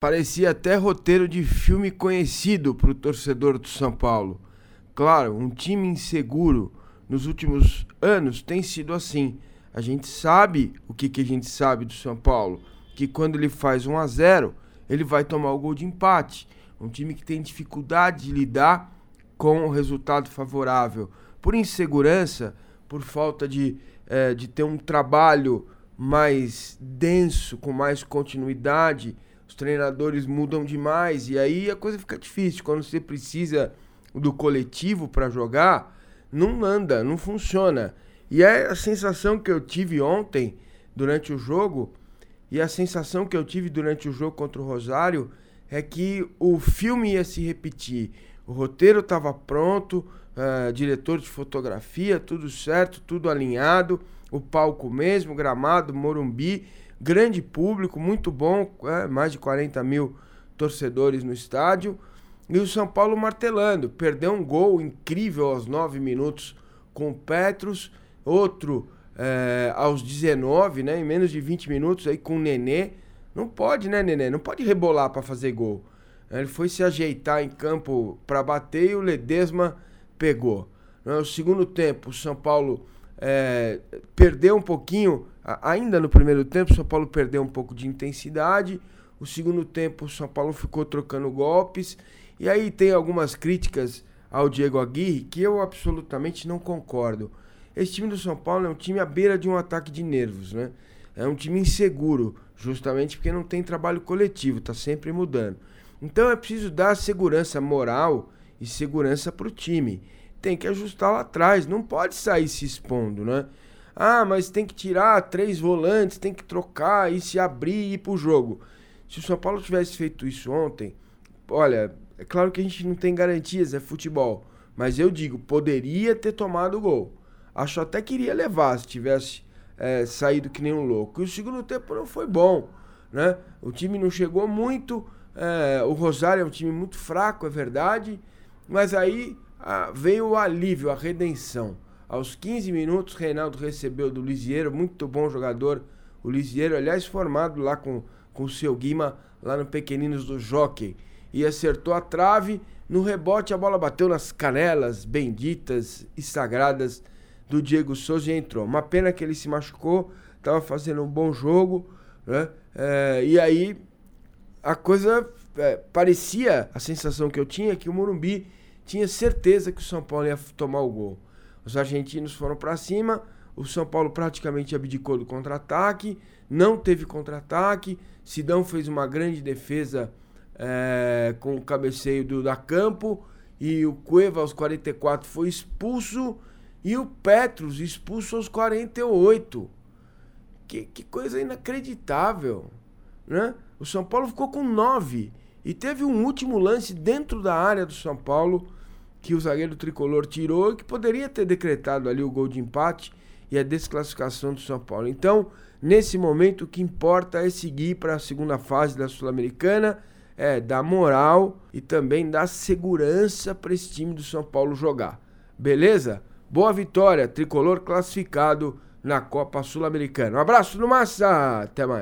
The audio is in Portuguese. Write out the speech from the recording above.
Parecia até roteiro de filme conhecido para o torcedor do São Paulo. Claro, um time inseguro nos últimos anos tem sido assim. A gente sabe o que, que a gente sabe do São Paulo, que quando ele faz 1 a 0 ele vai tomar o gol de empate. Um time que tem dificuldade de lidar com o resultado favorável, por insegurança, por falta de, é, de ter um trabalho mais denso, com mais continuidade os treinadores mudam demais e aí a coisa fica difícil. Quando você precisa do coletivo para jogar, não anda, não funciona. E é a sensação que eu tive ontem durante o jogo e a sensação que eu tive durante o jogo contra o Rosário é que o filme ia se repetir. O roteiro estava pronto, uh, diretor de fotografia, tudo certo, tudo alinhado, o palco mesmo, gramado, Morumbi grande público, muito bom, é, mais de 40 mil torcedores no estádio. E o São Paulo martelando, perdeu um gol incrível aos 9 minutos com o Petros, outro é, aos 19, né, em menos de 20 minutos aí com o Nenê. Não pode, né, Nenê? Não pode rebolar para fazer gol. Ele foi se ajeitar em campo para bater e o Ledesma pegou. No segundo tempo, o São Paulo é, perdeu um pouquinho, ainda no primeiro tempo, o São Paulo perdeu um pouco de intensidade. O segundo tempo, o São Paulo ficou trocando golpes. E aí tem algumas críticas ao Diego Aguirre que eu absolutamente não concordo. Esse time do São Paulo é um time à beira de um ataque de nervos, né? É um time inseguro, justamente porque não tem trabalho coletivo, está sempre mudando. Então é preciso dar segurança moral e segurança para o time tem que ajustar lá atrás, não pode sair se expondo, né? Ah, mas tem que tirar três volantes, tem que trocar e se abrir e ir pro jogo. Se o São Paulo tivesse feito isso ontem, olha, é claro que a gente não tem garantias, é futebol. Mas eu digo, poderia ter tomado o gol. Acho até que iria levar se tivesse é, saído que nem um louco. E o segundo tempo não foi bom, né? O time não chegou muito. É, o Rosário é um time muito fraco, é verdade. Mas aí ah, veio o alívio, a redenção. Aos 15 minutos, Reinaldo recebeu do Lisieiro, muito bom jogador. O Lisieiro, aliás, formado lá com, com o seu Guima, lá no Pequeninos do Jockey. E acertou a trave. No rebote, a bola bateu nas canelas benditas e sagradas do Diego Souza e entrou. Uma pena que ele se machucou, estava fazendo um bom jogo, né? É, e aí a coisa é, parecia, a sensação que eu tinha, que o Morumbi tinha certeza que o São Paulo ia tomar o gol. Os argentinos foram para cima, o São Paulo praticamente abdicou do contra-ataque, não teve contra-ataque. Sidão fez uma grande defesa é, com o cabeceio do da Campo e o Cueva aos 44 foi expulso e o Petros expulso aos 48. Que, que coisa inacreditável, né? O São Paulo ficou com 9 e teve um último lance dentro da área do São Paulo que o zagueiro tricolor tirou, que poderia ter decretado ali o gol de empate e a desclassificação do São Paulo. Então, nesse momento, o que importa é seguir para a segunda fase da Sul-Americana, é dar moral e também dar segurança para esse time do São Paulo jogar. Beleza? Boa vitória, tricolor classificado na Copa Sul-Americana. Um abraço no Massa, até mais.